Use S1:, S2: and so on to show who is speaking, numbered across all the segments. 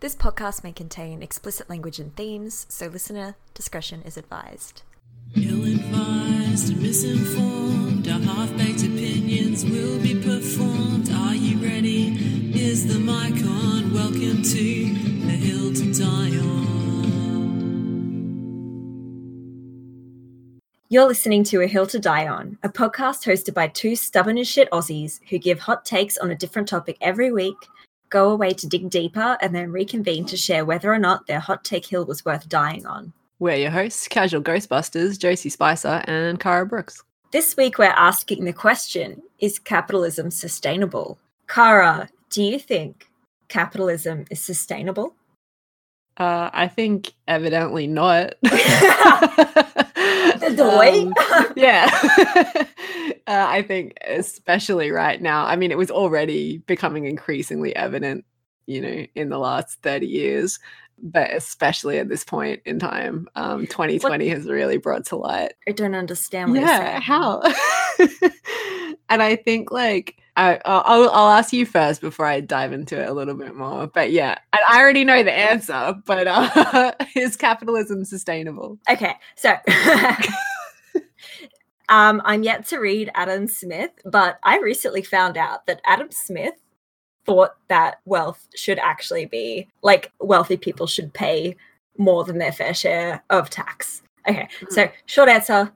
S1: This podcast may contain explicit language and themes, so listener discretion is advised.
S2: Ill advised and misinformed, our half baked opinions will be performed. Are you ready? Is the mic on? Welcome to the hill to die on.
S1: You're listening to A Hill to Die On, a podcast hosted by two stubborn as shit Aussies who give hot takes on a different topic every week, go away to dig deeper, and then reconvene to share whether or not their hot take hill was worth dying on.
S3: We're your hosts, Casual Ghostbusters, Josie Spicer, and Caragh Brooks.
S1: This week we're asking the question Is capitalism sustainable? Caragh, do you think capitalism is sustainable?
S3: Uh, I think evidently not.
S1: Doy?
S3: Um, yeah. uh, I think especially right now. I mean, it was already becoming increasingly evident, you know, in the last 30 years, but especially at this point in time, um, 2020 has really brought to light.
S1: I don't understand what you're
S3: Yeah, how? and I think like I, I'll, I'll ask you first before I dive into it a little bit more. But yeah, and I already know the answer. But uh, is capitalism sustainable?
S1: Okay, so um, I'm yet to read Adam Smith, but I recently found out that Adam Smith thought that wealth should actually be like wealthy people should pay more than their fair share of tax. Okay, so short answer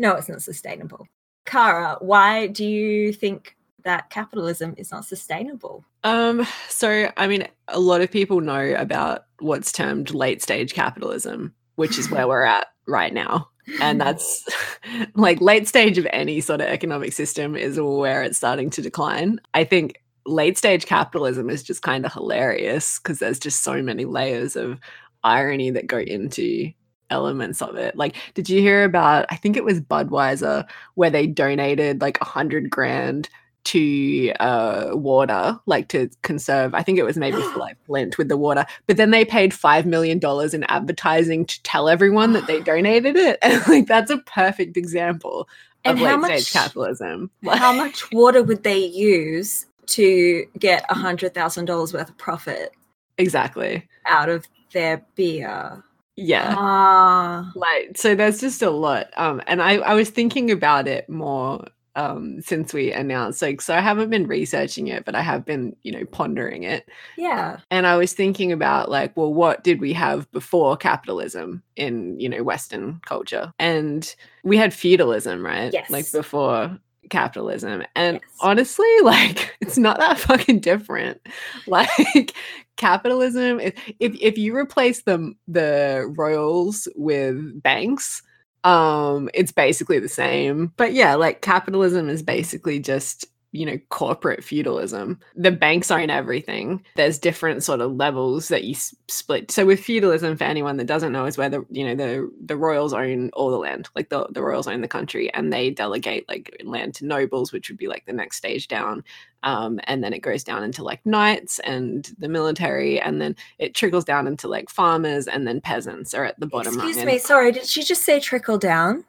S1: no, it's not sustainable. Caragh, why do you think that capitalism is not sustainable?
S3: Um, so I mean, a lot of people know about what's termed late stage capitalism, which is where we're at right now. And that's like late stage of any sort of economic system is where it's starting to decline. I think late stage capitalism is just kind of hilarious because there's just so many layers of irony that go into elements of it. Like, did you hear about? I think it was Budweiser where they donated like a hundred grand to uh water like to conserve. I think it was maybe for like flint with the water. But then they paid five million dollars in advertising to tell everyone that they donated it. And like that's a perfect example
S1: And
S3: of
S1: how
S3: late
S1: much-
S3: stage capitalism.
S1: How much water would they use to get a hundred thousand dollars worth of profit
S3: exactly.
S1: out of their beer?
S3: yeah.
S1: Ah,
S3: like so there's just a lot. Um and i i was thinking about it more um since we announced like so i haven't been researching it but i have been you know pondering it
S1: yeah.
S3: and i was thinking about like well what did we have before capitalism in you know western culture and we had feudalism right
S1: Yes.
S3: like before capitalism and
S1: Yes.
S3: honestly like it's not that fucking different like capitalism if if, if you replace the the royals with banks um it's basically the same. But yeah like capitalism is basically just you know corporate feudalism the banks own everything there's different sort of levels that you s- split so with feudalism for anyone that doesn't know is where the you know the the royals own all the land like the, the royals own the country and they delegate like land to nobles which would be like the next stage down um, and then it goes down into like knights and the military and then it trickles down into like farmers and then peasants are at the bottom
S1: Excuse
S3: rung.
S1: me. Sorry, did she just say trickle down?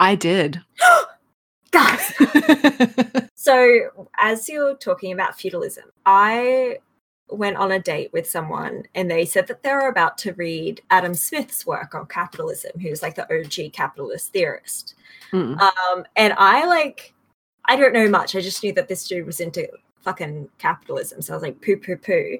S3: i did
S1: Guys. So, as you're talking about feudalism, I went on a date with someone and they said that they were about to read Adam Smith's work on capitalism, who's like the OG capitalist theorist.
S3: Mm.
S1: Um, and I like, I don't know much. I just knew that this dude was into fucking capitalism. So I was like, poo, poo, poo.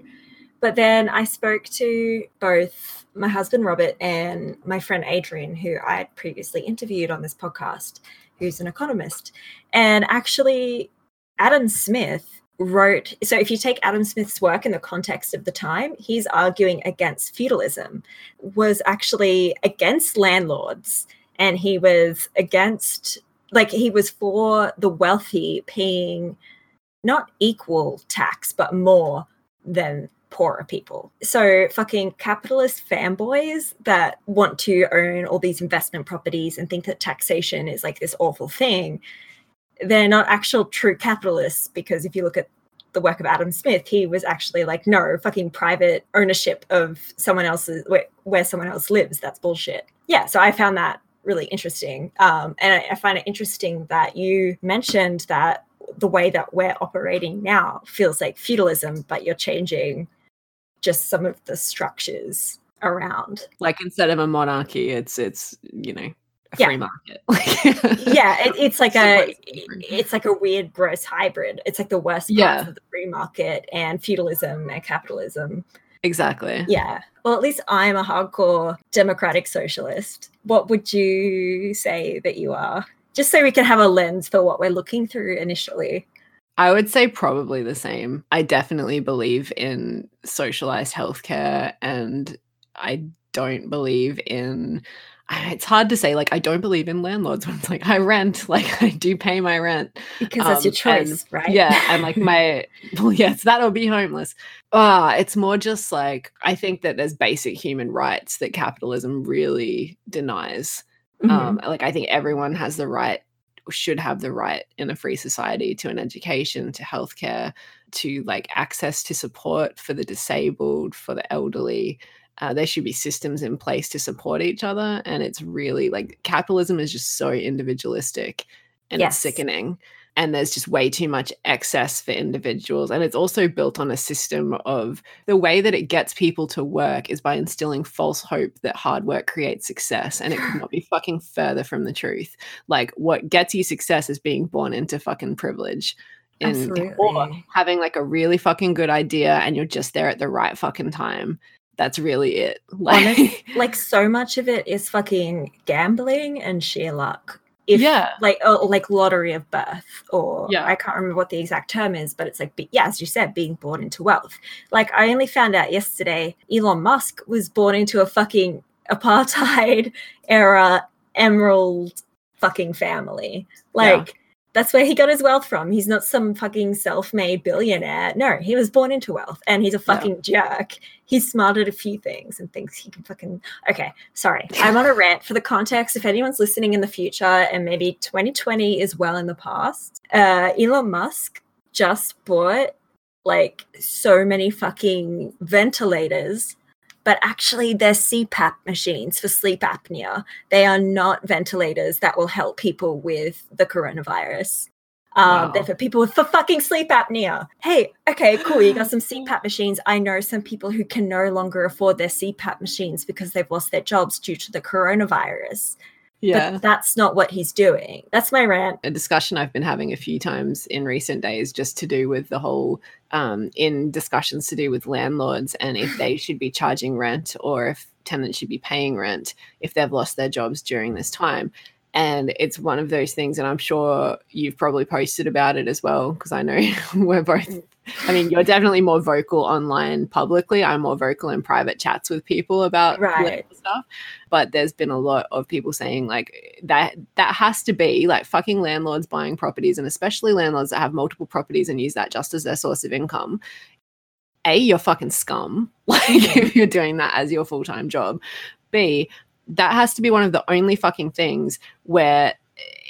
S1: But then I spoke to both my husband, Robert, and my friend, Adrian, who I had previously interviewed on this podcast, who's an economist. And actually, Adam Smith wrote so if you take Adam Smith's work in the context of the time, he's arguing against feudalism, was actually against landlords, and he was against like he was for the wealthy paying not equal tax, but more than poorer people. So fucking capitalist fanboys that want to own all these investment properties and think that taxation is like this awful thing they're not actual true capitalists because if you look at the work of Adam Smith, he was actually like, no, fucking private ownership of someone else's where, where someone else lives. That's bullshit. Yeah, so I found that really interesting, um, and I, I find it interesting that you mentioned that the way that we're operating now feels like feudalism, but you're changing just some of the structures around.
S3: Like instead of a monarchy, it's it's you know a
S1: Yeah.
S3: free market.
S1: Yeah, it, it's like a it's like a weird gross hybrid. It's like the worst
S3: Yeah.
S1: of the free market and feudalism and capitalism.
S3: exactly.
S1: Yeah. Well, at least I'm a hardcore democratic socialist. What would you say that you are? Just so we can have a lens for what we're looking through initially.
S3: I would say probably the same. I definitely believe in socialized healthcare and I don't believe in it's hard to say like I don't believe in landlords when it's like I rent like I do pay my rent
S1: Because that's your
S3: Um, and-
S1: choice, right?
S3: yeah and like my well yes that'll be homeless ah it's more just like I think that there's basic human rights that capitalism really denies
S1: Mhm.
S3: um, like I think everyone has the right, should have the right in a free society to an education, to healthcare, to like access to support for the disabled, for the elderly. Uh, there should be systems in place to support each other, and it's really like capitalism is just so individualistic, and
S1: Yes.
S3: it's sickening. And there's just way too much excess for individuals. And it's also built on a system of the way that it gets people to work is by instilling false hope that hard work creates success. And it could not be fucking further from the truth. Like, what gets you success is being born into fucking privilege. In, or having like a really fucking good idea and you're just there at the right fucking time. That's really it. Like,
S1: Honest- like so much of it is fucking gambling and sheer luck. If,
S3: Yeah.
S1: like oh, like lottery of birth, or
S3: Yeah.
S1: I can't remember what the exact term is, but it's like yeah, as you said, being born into wealth. Like I only found out yesterday, Elon Musk was born into a fucking apartheid era emerald fucking family. Like that's where he got his wealth from. He's not some fucking self-made billionaire. No, he was born into wealth and he's a
S3: Yeah.
S1: fucking jerk. He's smart at a few things and thinks he can fucking Okay, sorry. I'm on a rant for the context. If anyone's listening in the future and maybe 2020 is well in the past, uh Elon Musk just bought like so many fucking ventilators but actually they're CPAP machines for sleep apnea. They are not ventilators that will help people with the coronavirus. Um,
S3: Wow.
S1: They're for people with for fucking sleep apnea. Hey, okay, cool. You got some CPAP machines. I know some people who can no longer afford their CPAP machines because they've lost their jobs due to the coronavirus.
S3: Yeah.
S1: But that's not what he's doing. That's my rant.
S3: a discussion I've been having a few times in recent days, just to do with the whole, um, in discussions to do with landlords and if they should be charging rent or if tenants should be paying rent if they've lost their jobs during this time. And it's one of those things, and I'm sure you've probably posted about it as well, because I know we're both. I mean, you're definitely more vocal online publicly. I'm more vocal in private chats with people about
S1: Right.
S3: stuff. But there's been a lot of people saying like that that has to be like fucking landlords buying properties and especially landlords that have multiple properties and use that just as their source of income. A you're fucking scum. Like if you're doing that as your full-time job. B that has to be one of the only fucking things where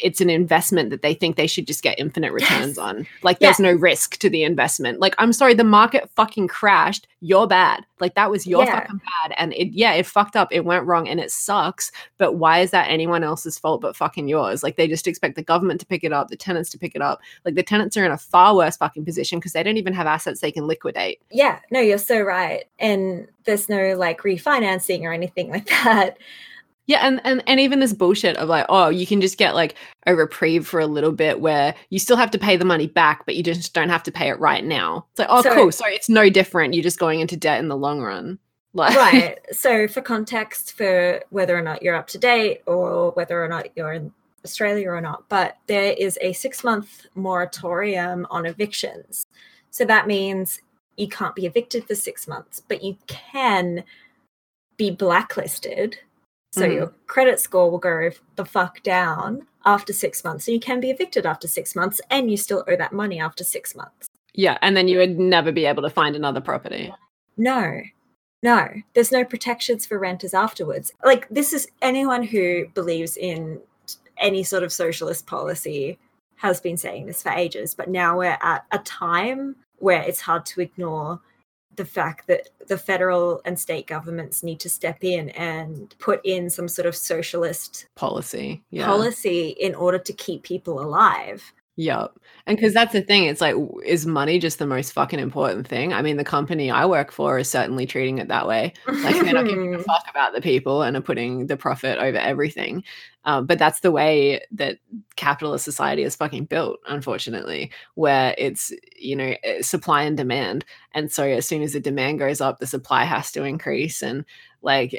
S3: it's an investment that they think they should just get infinite returns
S1: Yes.
S3: on. Like there's no risk to the investment. Like I'm sorry, the market fucking crashed. You're bad. Like that was your
S1: Yeah.
S3: fucking bad. And it yeah, it fucked up. It went wrong and it sucks. But why is that anyone else's fault but fucking yours? Like they just expect the government to pick it up, the tenants to pick it up. Like the tenants are in a far worse fucking position because they don't even have assets they can liquidate.
S1: Yeah, no, you're so right. And there's no like refinancing or anything like that.
S3: Yeah, and, and and even this bullshit of like, oh, you can just get like a reprieve for a little bit where you still have to pay the money back, but you just don't have to pay it right now. It's like, oh,
S1: So-
S3: cool. So it's no different. You're just going into debt in the long run. Like,
S1: right. So, for context, for whether or not you're up to date or whether or not you're in Australia or not, but there is a six month moratorium on evictions. So, that means you can't be evicted for six months, but you can be blacklisted. So,
S3: Mhm.
S1: your credit score will go the fuck down after six months. And you can be evicted after six months, and you still owe that money after six months.
S3: yeah, and then you would never be able to find another property.
S1: No, no, there's no protections for renters afterwards. Like, this is anyone who believes in any sort of socialist policy has been saying this for ages, but now we're at a time where it's hard to ignore the fact that the federal and state governments need to step in and put in some sort of socialist
S3: Policy. Yeah.
S1: policy in order to keep people alive.
S3: Yep. And because that's the thing, it's like, is money just the most fucking important thing? I mean, the company I work for is certainly treating it that way. Like, they're not giving a fuck about the people and are putting the profit over everything. Um, but that's the way that capitalist society is fucking built, unfortunately, where it's, you know, eh, supply and demand. And so as soon as the demand goes up, the supply has to increase. And like, eh,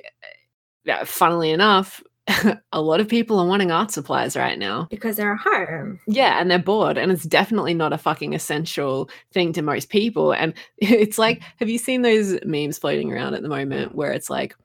S3: yeah, funnily enough, a lot of people are wanting art supplies right now.
S1: because they're at home.
S3: Yeah, and they're bored, and it's definitely not a fucking essential thing to most people. And it's like, have you seen those memes floating around at the moment where it's like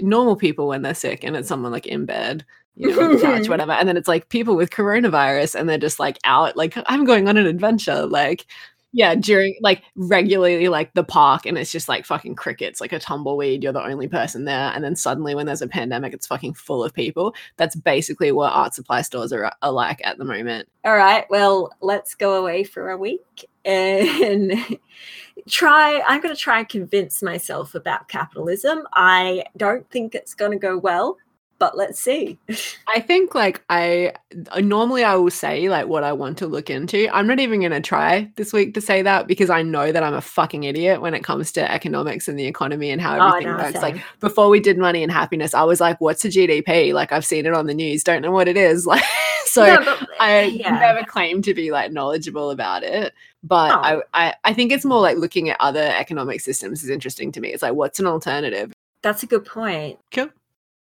S3: normal people when they're sick and it's someone like in bed, you know, on the couch, whatever, and then it's like people with coronavirus and they're just like out, like I'm going on an adventure, like yeah, during like regularly like the park, and it's just like fucking crickets, like a tumbleweed. You're the only person there, and then suddenly when there's a pandemic, it's fucking full of people. That's basically what art supply stores are, are like at the moment.
S1: All right, well, let's go away for a week and try. I'm going to try and convince myself about capitalism. I don't think it's going to go well, but let's see.
S3: I think like I normally I will say like what I want to look into. I'm not even going to try this week to say that because I know that I'm a fucking idiot when it comes to economics and the economy and how
S1: Oh,
S3: everything
S1: no,
S3: works. Like before we did money and happiness, I was like, what's a GDP? Like I've seen it on the news, don't know what it is. Like so
S1: No, but-
S3: I
S1: yeah.
S3: never claim to be like knowledgeable about it, but
S1: Oh.
S3: I, I I think it's more like looking at other economic systems is interesting to me. It's like what's an alternative?
S1: That's a good point.
S3: Cool.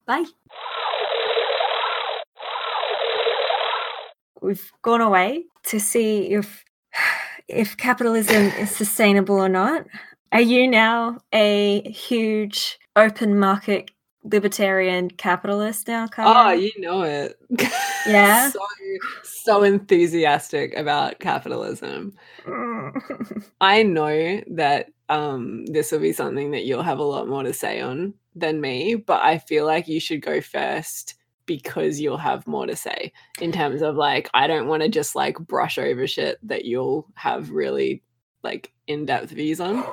S1: Bye. We've gone away to see if if capitalism is sustainable or not. Are you now a huge open market libertarian capitalist now,
S3: Oh, you know it.
S1: Yeah?
S3: so so enthusiastic about capitalism. I know that um this will be something that you'll have a lot more to say on than me, but I feel like you should go first because you'll have more to say in terms of like I don't want to just like brush over shit that you'll have really like in-depth views on.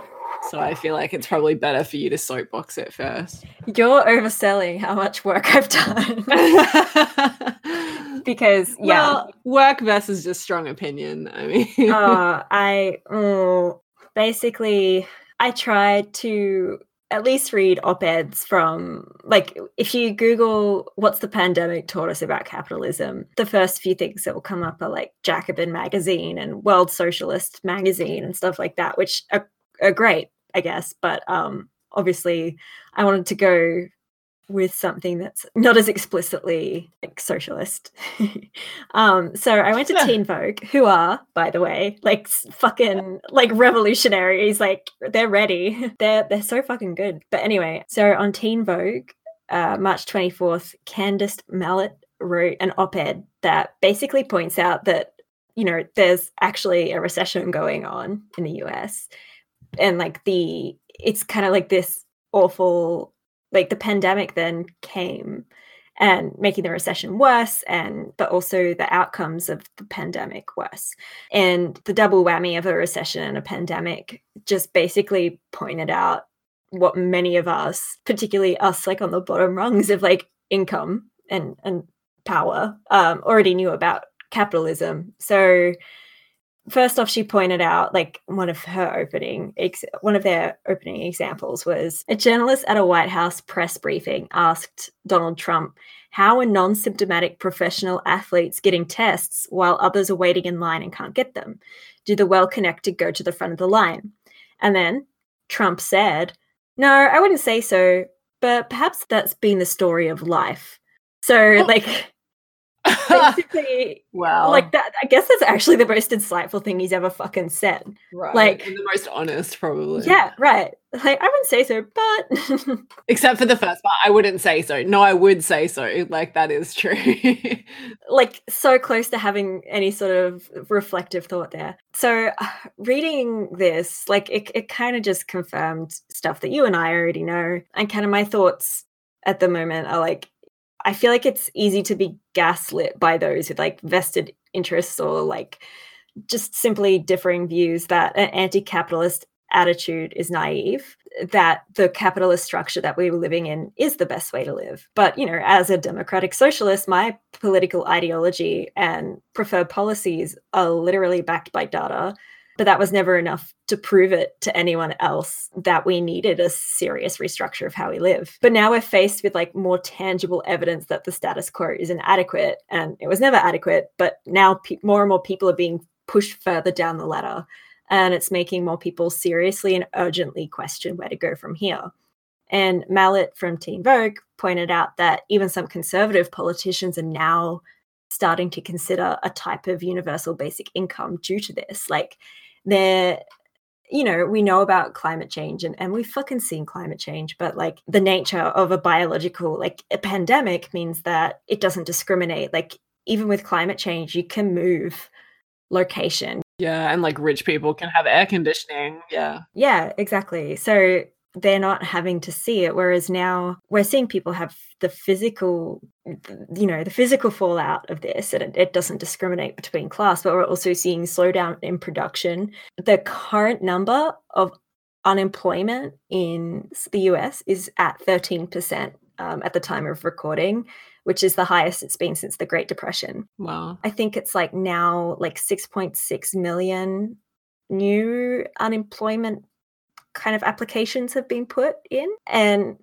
S3: So I feel like it's probably better for you to soapbox it first.
S1: You're overselling how much work I've done. because yeah,
S3: Well, work versus just strong opinion. I mean,
S1: uh, I mm, basically I tried to at least read op-eds from like if you Google what's the pandemic taught us about capitalism, the first few things that will come up are like Jacobin magazine and World Socialist magazine and stuff like that, which are, are great, I guess. But um, obviously, I wanted to go with something that's not as explicitly like socialist. um, so I went to
S3: Yeah.
S1: Teen Vogue, who are, by the way, like fucking like revolutionaries. Like they're ready. They're they're so fucking good. But anyway, so on Teen Vogue, uh, March twenty fourth, Kandist Mallett wrote an op-ed that basically points out that you know there's actually a recession going on in the US, and like the it's kind of like this awful like the pandemic then came and making the recession worse and but also the outcomes of the pandemic worse. And the double whammy of a recession and a pandemic just basically pointed out what many of us particularly us like on the bottom rungs of like income and and power um already knew about capitalism. So first off she pointed out like one of her opening ex- one of their opening examples was a journalist at a white house press briefing asked donald trump how are non-symptomatic professional athletes getting tests while others are waiting in line and can't get them? Do the well-connected go to the front of the line? And then trump said no i wouldn't say so but perhaps that's been the story of life. So oh. like basically
S3: wow.
S1: like that i guess that's actually the most insightful thing he's ever fucking said
S3: right.
S1: like-
S3: and the most honest, probably.
S1: yeah right like i wouldn't say so but
S3: Except for the first part, I wouldn't say so. No, I would say so. Like that is true.
S1: like so close to having any sort of reflective thought there so uh, reading this like it, it kind of just confirmed stuff that you and i already know and kind of my thoughts at the moment are like i feel like it's easy to be gaslit by those with like vested interests or like just simply differing views that an anti-capitalist attitude is naive that the capitalist structure that we were living in is the best way to live. But, you know, as a democratic socialist, my political ideology and preferred policies are literally backed by data. But that was never enough to prove it to anyone else that we needed a serious restructure of how we live. But now we're faced with like more tangible evidence that the status quo is inadequate. And it was never adequate, but now pe- more and more people are being pushed further down the ladder and it's making more people seriously and urgently question where to go from here. And Mallett from Teen Vogue pointed out that even some conservative politicians are now starting to consider a type of universal basic income due to this. Like, they're, you know, we know about climate change and, and we've fucking seen climate change, but like the nature of a biological, like a pandemic means that it doesn't discriminate. Like, even with climate change, you can move location
S3: Yeah, and like rich people can have air conditioning. Yeah.
S1: Yeah, exactly. So they're not having to see it. Whereas now we're seeing people have the physical, you know, the physical fallout of this, and it, it doesn't discriminate between class, but we're also seeing slowdown in production. The current number of unemployment in the US is at 13% um, at the time of recording, which is the highest it's been since the Great Depression.
S3: Wow.
S1: I think it's like now like 6.6 million new unemployment kind of applications have been put in and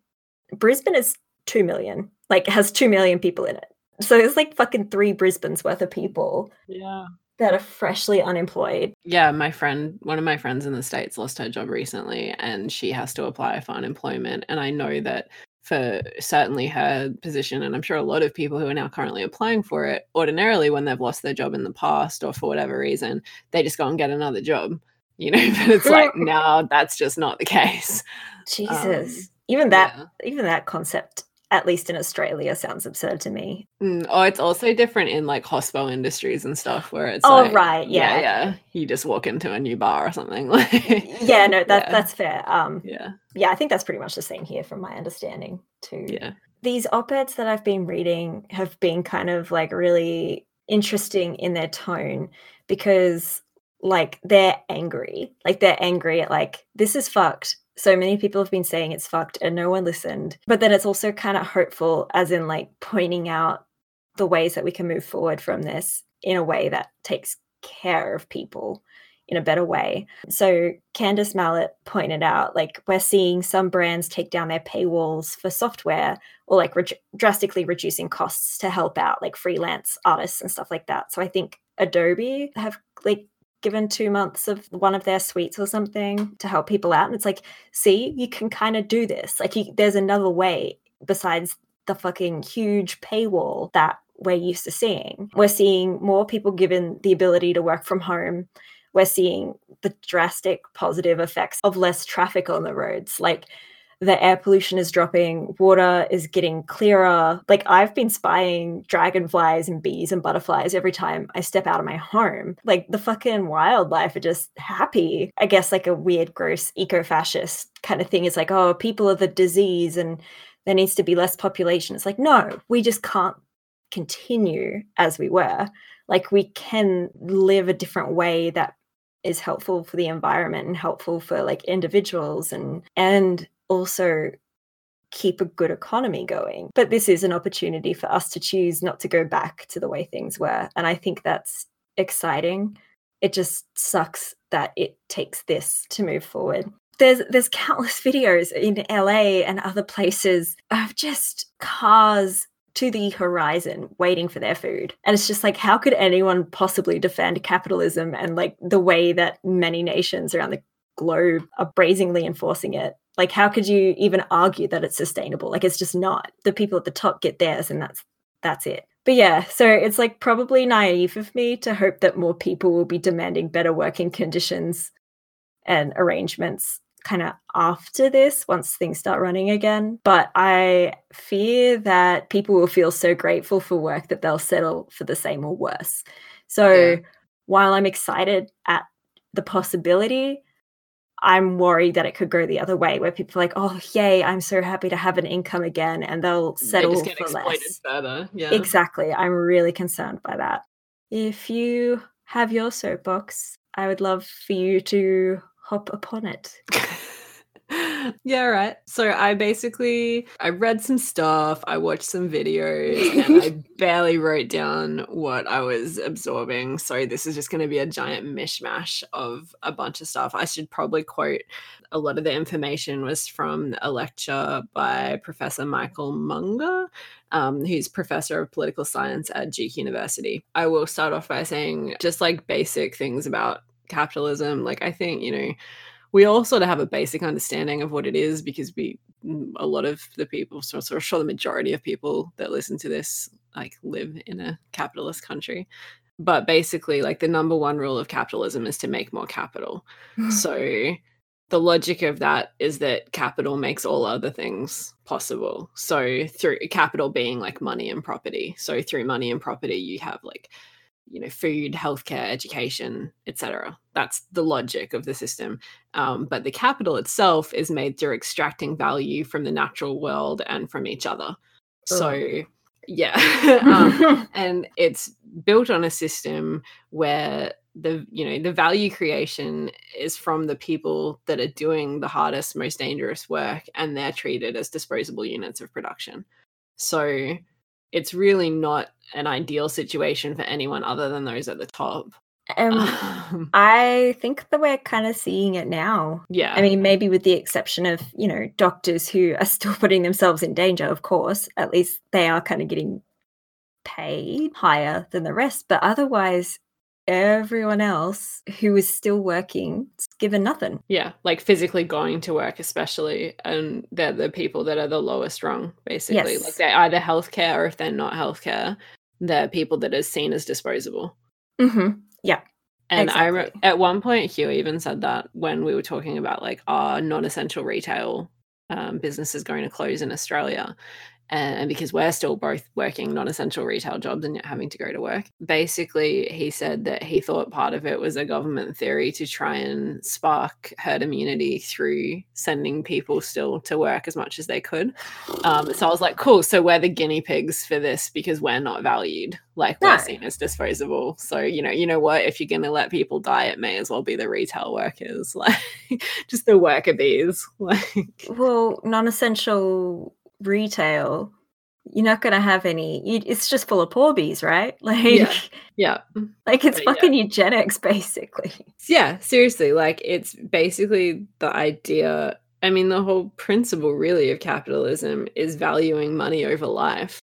S1: Brisbane is 2 million like has 2 million people in it so it's like fucking 3 Brisbane's worth of people
S3: Yeah.
S1: that are freshly unemployed
S3: Yeah, my friend, one of my friends in the States lost her job recently and she has to apply for unemployment. And I know that for certainly her position, and I'm sure a lot of people who are now currently applying for it, ordinarily when they've lost their job in the past or for whatever reason, they just go and get another job. You know, but it's like now that's just not the case.
S1: Jesus even that
S3: yeah.
S1: even that concept at least in Australia sounds absurd to me
S3: Mm, oh, it's also different in like hospital industries and stuff where it's
S1: Oh,
S3: like,
S1: right, yeah.
S3: yeah, you just walk into a new bar or something. Like,
S1: yeah no that
S3: Yeah.
S1: that's fair um
S3: yeah,
S1: yeah i think that's pretty much the same here from my understanding too
S3: yeah,
S1: these op-eds that I've been reading have been kind of like really interesting in their tone because like they're angry. Like they're angry at like this is fucked. So many people have been saying it's fucked and no one listened. But then it's also kind of hopeful as in like pointing out the ways that we can move forward from this in a way that takes care of people in a better way. So Kandist Mallett pointed out like we're seeing some brands take down their paywalls for software or like re- drastically reducing costs to help out like freelance artists and stuff like that. So I think Adobe have like given two months of one of their suites or something to help people out. And it's like, see, you can kind of do this. Like, you, there's another way besides the fucking huge paywall that we're used to seeing. We're seeing more people given the ability to work from home. We're seeing the drastic positive effects of less traffic on the roads. Like, the air pollution is dropping, water is getting clearer. Like I've been spying dragonflies and bees and butterflies every time I step out of my home. Like the fucking wildlife are just happy. I guess like a weird, gross eco-fascist kind of thing is like, oh, people are the disease and there needs to be less population. It's like, no, we just can't continue as we were. Like we can live a different way that is helpful for the environment and helpful for like individuals and and also keep a good economy going. But this is an opportunity for us to choose not to go back to the way things were. And I think that's exciting. It just sucks that it takes this to move forward. There's there's countless videos in LA and other places of just cars to the horizon waiting for their food. And it's just like how could anyone possibly defend capitalism and like the way that many nations around the globe are brazenly enforcing it like how could you even argue that it's sustainable? Like it's just not. The people at the top get theirs and that's that's it. But yeah so it's like probably naive of me to hope that more people will be demanding better working conditions and arrangements kind of after this once things start running again. But i fear that people will feel so grateful for work that they'll settle for the same or worse. So
S3: Yeah.
S1: while i'm excited at the possibility I'm worried that it could go the other way, where people are like, "Oh, yay! I'm so happy to have an income again," and they'll
S3: they
S1: settle
S3: get
S1: for less.
S3: further. Yeah,
S1: Exactly. I'm really concerned by that. If you have your soapbox, I would love for you to hop upon it.
S3: yeah, right. So I basically I read some stuff, I watched some videos, and I barely wrote down what I was absorbing. So this is just going to be a giant mishmash of a bunch of stuff. I should probably quote a lot of the information was from a lecture by Professor Michael Munger, um, who's professor of political science at Duke University. I will start off by saying just like basic things about capitalism. Like I think you know we all sort of have a basic understanding of what it is because we mm, a lot of the people so sort of sure the majority of people that listen to this like live in a capitalist country. But basically like the number one rule of capitalism is to make more capital. So the logic of that is that capital makes all other things possible. So through capital being like money and property. So through money and property you have like you know food healthcare education etc that's the logic of the system. Um, but the capital itself is made through extracting value from the natural world and from each other. So yeah. Um, and it's built on a system where the you know the value creation is from the people that are doing the hardest most dangerous work and they're treated as disposable units of production. So it's really not an ideal situation for anyone other than those at the top.
S1: Um,
S3: Um,
S1: I think that we're kind of seeing it now.
S3: yeah.
S1: I mean, maybe with the exception of, you know, doctors who are still putting themselves in danger, of course. At least they are kind of getting paid higher than the rest. But otherwise, everyone else who is still working is given nothing.
S3: yeah, like physically going to work, especially, and they're the people that are the lowest rung, basically. Like they're either healthcare or if they're not healthcare, they're people that are seen as disposable.
S1: hmm Yeah.
S3: And I re- at one point, Hugh even said that when we were talking about like our non-essential retail um, businesses going to close in Australia, and because we're still both working non-essential retail jobs and yet having to go to work. Basically, he said that he thought part of it was a government theory to try and spark herd immunity through sending people still to work as much as they could. Um, so I was like, cool. So we're the guinea pigs for this because we're not valued. Like we're seen as disposable. So you know, you know what? If you're gonna let people die, it may as well be the retail workers, like just the worker bees. Like
S1: Well, non essential retail, you're not going to have any, you, it's just full of poor bees, right? Like,
S3: Yeah. yeah.
S1: like it's
S3: But yeah.
S1: fucking eugenics, basically.
S3: Yeah, seriously. Like it's basically the idea. I mean, the whole principle really of capitalism is valuing money over life,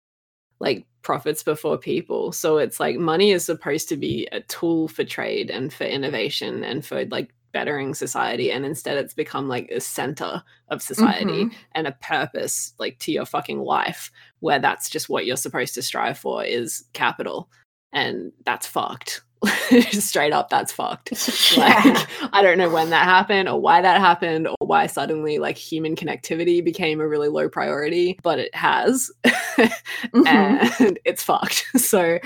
S3: like profits before people. So it's like money is supposed to be a tool for trade and for innovation and for like bettering society. And instead, it's become like a center of society
S1: Mhm.
S3: and a purpose like to your fucking life where that's just what you're supposed to strive for is capital. And that's fucked. Straight up, that's fucked.
S1: Yeah.
S3: Like, I don't know when that happened or why that happened or why suddenly like human connectivity became a really low priority, but it has.
S1: Mhm.
S3: and it's fucked. So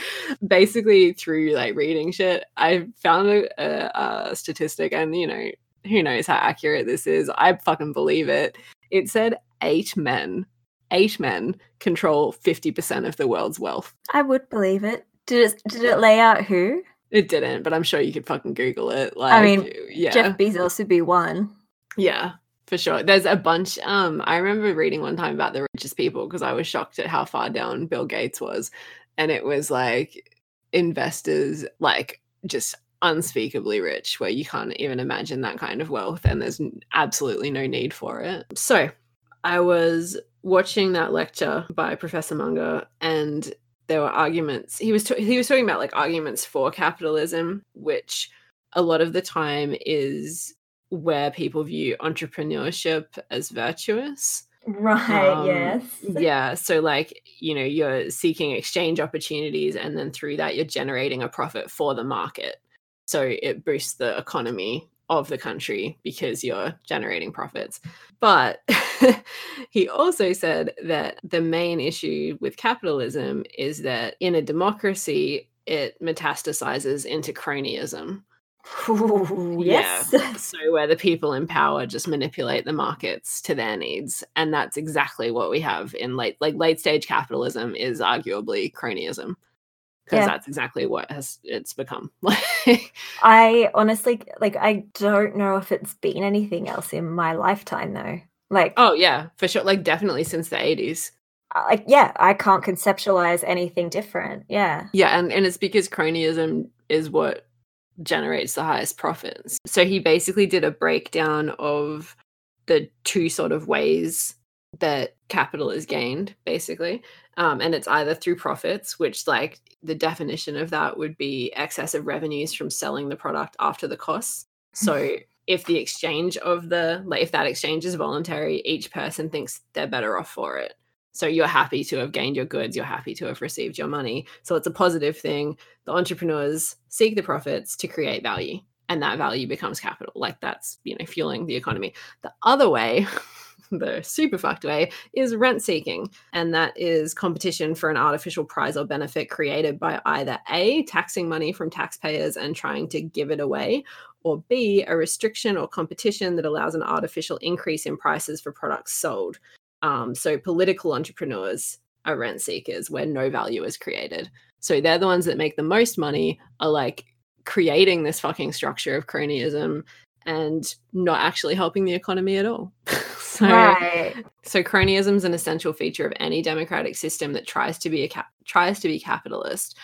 S3: basically, through like reading shit, I found a, a, a statistic, and you know, who knows how accurate this is. I fucking believe it. It said eight men, eight men control 50% of the world's wealth.
S1: I would believe it. Did it, did it lay out who?
S3: It didn't, but I'm sure you could fucking Google it. Like,
S1: I mean,
S3: yeah.
S1: Jeff Bezos would be one.
S3: Yeah, for sure. There's a bunch. Um, I remember reading one time about the richest people because I was shocked at how far down Bill Gates was, and it was like investors, like just unspeakably rich, where you can't even imagine that kind of wealth, and there's absolutely no need for it. So, I was watching that lecture by Professor Munger, and there were arguments. He was ta- he was talking about like arguments for capitalism, which a lot of the time is where people view entrepreneurship as virtuous.
S1: Right,
S3: Um,
S1: yes.
S3: Yeah. So, like, you know, you're seeking exchange opportunities, and then through that, you're generating a profit for the market. So, it boosts the economy of the country because you're generating profits. But he also said that the main issue with capitalism is that in a democracy, it metastasizes into cronyism.
S1: Ooh,
S3: Yeah.
S1: yes.
S3: So where the people in power just manipulate the markets to their needs, and that's exactly what we have in late like late stage capitalism is arguably cronyism because
S1: Yeah.
S3: that's exactly what has it's become.
S1: I honestly like I don't know if it's been anything else in my lifetime though. Like
S3: oh yeah, for sure. Like definitely since the 80s.
S1: Like yeah, I can't conceptualize anything different. Yeah.
S3: Yeah, and, and it's because cronyism is what generates the highest profits. So he basically did a breakdown of the two sort of ways that capital is gained, basically. Um, and it's either through profits, which, like, the definition of that would be excessive revenues from selling the product after the costs. So if the exchange of the, like, if that exchange is voluntary, each person thinks they're better off for it. So you're happy to have gained your goods, you're happy to have received your money. So it's a positive thing. The entrepreneurs seek the profits to create value, and that value becomes capital. Like that's, you know, fueling the economy. The other way, the super fucked way, is rent seeking. And that is competition for an artificial prize or benefit created by either A, taxing money from taxpayers and trying to give it away, or B, a restriction or competition that allows an artificial increase in prices for products sold. Um, so political entrepreneurs are rent seekers where no value is created. So they're the ones that make the most money, are like creating this fucking structure of cronyism and not actually helping the economy at all. so,
S1: Right.
S3: so cronyism is an essential feature of any democratic system that tries to be a cap- tries to be capitalist,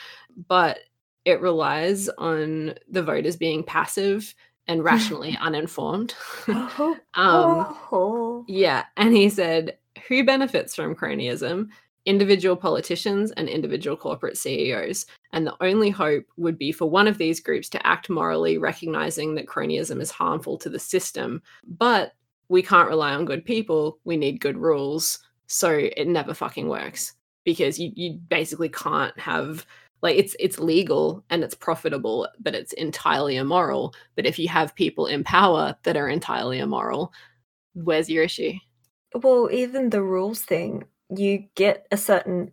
S3: but it relies on the voters being passive and rationally uninformed.
S1: Oh,
S3: um,
S1: oh.
S3: yeah, and he said, who benefits from cronyism? Individual politicians and individual corporate CEOs. And the only hope would be for one of these groups to act morally, recognizing that cronyism is harmful to the system. But we can't rely on good people. We need good rules. So it never fucking works because you, you basically can't have like it's it's legal and it's profitable but it's entirely immoral but if you have people in power that are entirely immoral where's your issue
S1: Well, even the rules thing, you get a certain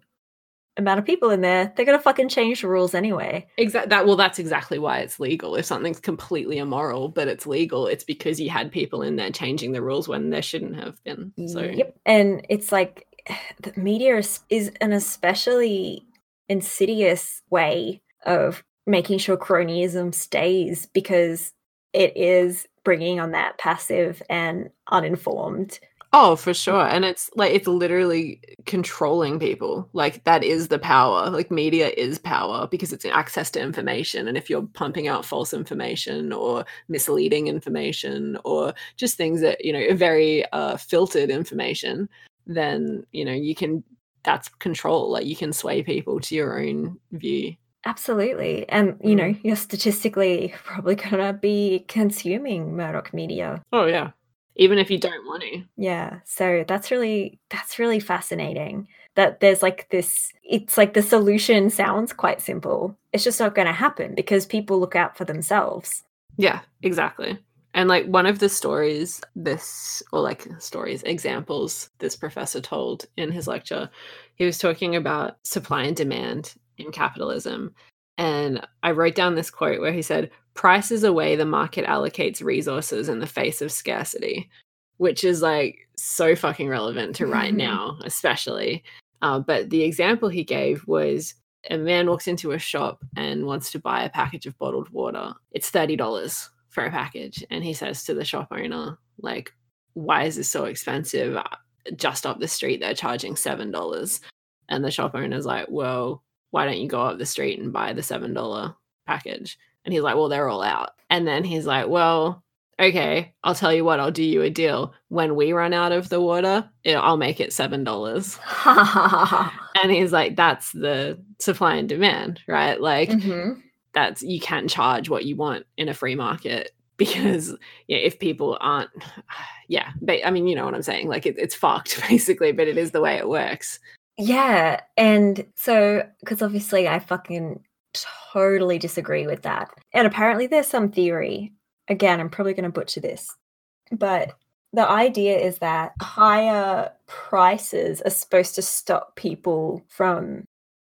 S1: amount of people in there, they're gonna fucking change the rules anyway.
S3: exactly that well that's exactly why it's legal if something's completely immoral but it's legal it's because you had people in there changing the rules when there shouldn't have been so
S1: Yep. And it's like the media is, is an especially insidious way of making sure cronyism stays because it is bringing on that passive and uninformed.
S3: Oh, for sure. And it's like it's literally controlling people. Like that is the power. Like media is power because it's access to information. And if you're pumping out false information or misleading information or just things that, you know, very uh filtered information, then, you know, you can that's control. Like you can sway people to your own view.
S1: Absolutely. And, you know, you're statistically probably going to be consuming Murdoch media.
S3: Oh yeah. Even if you don't want to.
S1: Yeah. So that's really that's really fascinating that there's like this it's like the solution sounds quite simple. It's just not going to happen because people look out for themselves.
S3: Yeah, exactly. And like one of the stories, this, or like stories, examples this professor told in his lecture, he was talking about supply and demand in capitalism. And I wrote down this quote where he said, Price is a way the market allocates resources in the face of scarcity, which is like so fucking relevant to right
S1: Mhm.
S3: now, especially. Uh, but the example he gave was a man walks into a shop and wants to buy a package of bottled water. It's $30 for a package. And he says to the shop owner, like, why is this so expensive? Just up the street, they're charging $7. And the shop owner's like, well, why don't you go up the street and buy the $7 package? And he's like, well, they're all out. And then he's like, well, okay, I'll tell you what, I'll do you a deal. When we run out of the water, it, I'll make it $7. And he's like, that's the supply and demand, right? Like,
S1: Mhm.
S3: that's you can charge what you want in a free market because yeah, if people aren't, yeah, but I mean, you know what I'm saying? Like, it, it's fucked basically, but it is the way it works.
S1: Yeah, and so because obviously I fucking totally disagree with that. And apparently there's some theory. Again, I'm probably going to butcher this. But the idea is that higher prices are supposed to stop people from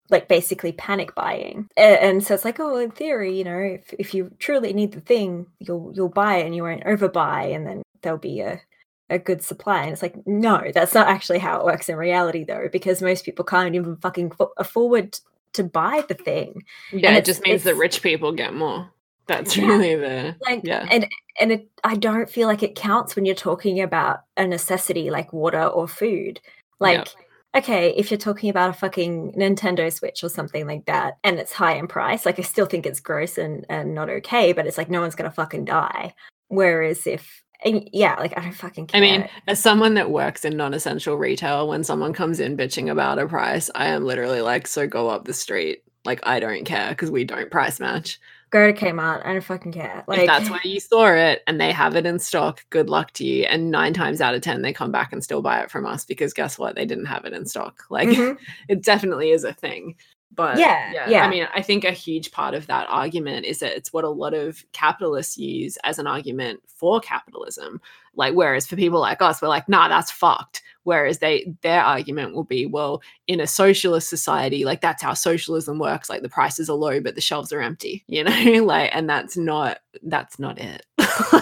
S1: like basically panic buying. And so it's like, oh, in theory, you know, if, if you truly need the thing, you'll you'll buy it and you won't overbuy and then there'll be a a good supply. And it's like, no, that's not actually how it works in reality, though, because most people can't even fucking fo- afford to buy the thing.
S3: Yeah,
S1: And
S3: it just means that rich people get more. That's
S1: Yeah.
S3: really the
S1: Like
S3: yeah.
S1: and and it, I don't feel like it counts when you're talking about a necessity like water or food. Like okay, if you're talking about a fucking Nintendo Switch or something like that and it's high in price, like I still think it's gross and, and not okay, but it's like no one's gonna fucking die. Whereas if and yeah, like I don't fucking care.
S3: I mean, as someone that works in non-essential retail, when someone comes in bitching about a price, I am literally like, so go up the street. Like I don't care because we don't price match.
S1: go to Kmart, I don't fucking care. Like
S3: if that's where you saw it and they have it in stock, good luck to you. And nine times out of ten, they come back and still buy it from us because guess what? They didn't have it in stock. Like
S1: Mhm.
S3: it definitely is a thing. But
S1: Yeah, yeah.
S3: I mean, I think a huge part of that argument is that it's what a lot of capitalists use as an argument for capitalism. Like, whereas for people like us, we're like, nah, that's fucked. Whereas they their argument will be, well, in a socialist society, like that's how socialism works. Like the prices are low, but the shelves are empty, you know? like, and that's not that's not it.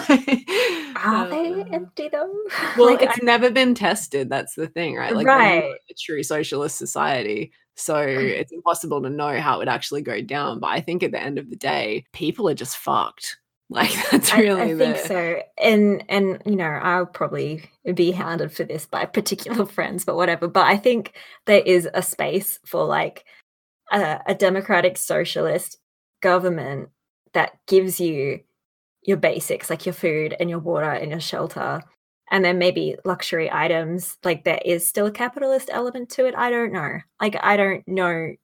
S1: are they empty though?
S3: well,
S1: like,
S3: it's never been tested. That's the thing, right? Like,
S1: Right.
S3: a true socialist society. So mm. it's impossible to know how it would actually go down. But I think at the end of the day, people are just fucked. Like that's
S1: I,
S3: really
S1: I
S3: the
S1: think so. And and you know, I'll probably be hounded for this by particular friends, but whatever. But I think there is a space for like a, a democratic socialist government that gives you your basics, like your food and your water and your shelter. And then maybe luxury items, like there is still a capitalist element to it. I don't know. Like I don't know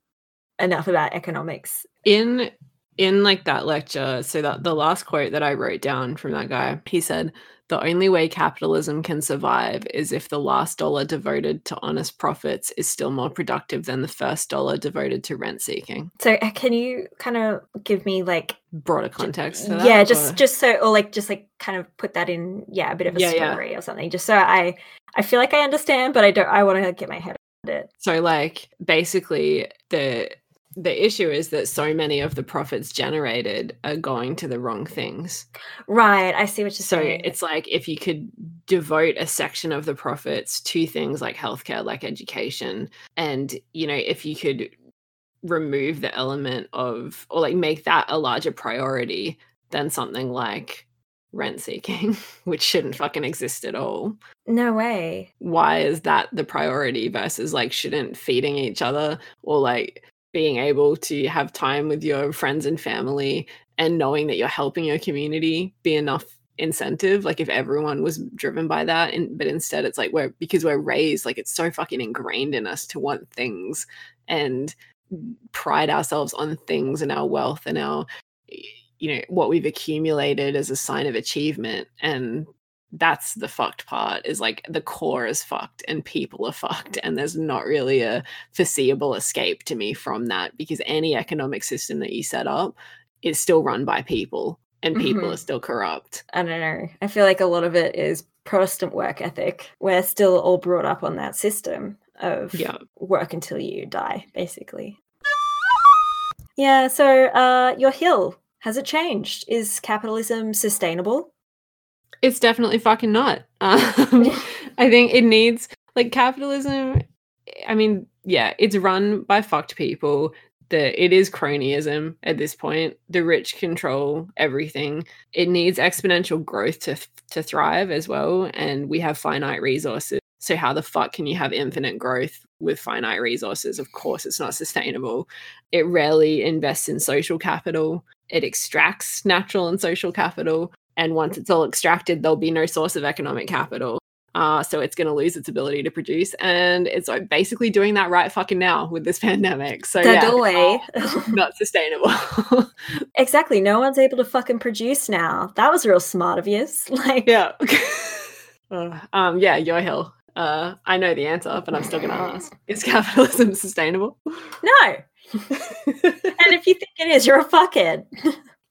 S1: enough about economics.
S3: in in like that lecture so that the last quote that i wrote down from that guy he said the only way capitalism can survive is if the last dollar devoted to honest profits is still more productive than the first dollar devoted to rent seeking.
S1: So uh, can you kind of give me like
S3: broader context that,
S1: yeah just
S3: or-
S1: just so or like just like kind of put that in yeah a bit of a
S3: Yeah, yeah.
S1: story or something just so i i feel like i understand but i don't i want to get my head around it.
S3: So like basically the the issue is that so many of the profits generated are going to the wrong things.
S1: right i see what you're
S3: So
S1: saying.
S3: it's like if you could devote a section of the profits to things like healthcare, like education, and you know, if you could remove the element of or like make that a larger priority than something like rent seeking, which shouldn't fucking exist at all.
S1: No way.
S3: Why is that the priority versus like shouldn't feeding each other or like being able to have time with your friends and family and knowing that you're helping your community be enough incentive like if everyone was driven by that and but instead it's like we're because we're raised like it's so fucking ingrained in us to want things and pride ourselves on things and our wealth and our you know what we've accumulated as a sign of achievement. And that's the fucked part is like the core is fucked and people are fucked and there's not really a foreseeable escape to me from that because any economic system that you set up is still run by people and people
S1: Mhm.
S3: are still corrupt.
S1: I don't know. I feel like a lot of it is protestant work ethic. We're still all brought up on that system of
S3: yeah.
S1: work until you die basically. Yeah so uh your hill has it changed? Is capitalism sustainable
S3: it's definitely fucking not. Um, i think it needs like capitalism i mean yeah it's run by fucked people. The it is cronyism at this point. The rich control everything. It needs exponential growth to to thrive as well and we have finite resources. So how the fuck can you have infinite growth with finite resources? Of course it's not sustainable. It rarely invests in social capital. It extracts natural and social capital and once it's all extracted there'll be no source of economic capital uh, so it's going to lose its ability to produce and it's like basically doing that right fucking now with this pandemic. So yeah, not sustainable.
S1: Exactly. No one's able to fucking produce now. That was real smart of you. like
S3: yeah. Uh, um yeah your hill. Uh i know the answer but i'm still gonna ask. Is capitalism sustainable?
S1: No. And if you think it is you're a fuckhead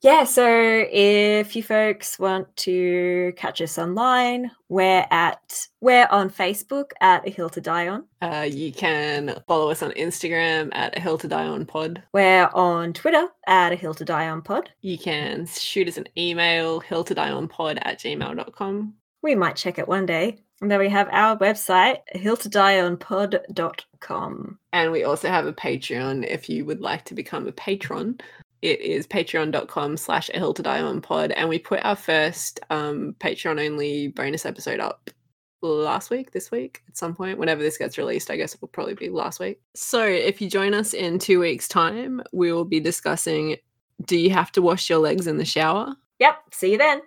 S1: yeah so if you folks want to catch us online we're at we're on facebook at a hill to die on
S3: uh you can follow us on instagram at a hill to die on pod
S1: we're on twitter at a hill to die on pod
S3: you can shoot us an email hill to die on pod at gmail.com
S1: We might check it one day. And then we have our website, hill to die on hilltodieonpod.com.
S3: And we also have a Patreon if you would like to become a patron. It is patreon.com slash a hill to die on pod. And we put our first um, Patreon only bonus episode up last week, this week, at some point. Whenever this gets released, I guess it will probably be last week. So if you join us in two weeks' time, we will be discussing do you have to wash your legs in the shower?
S1: Yep. See you then.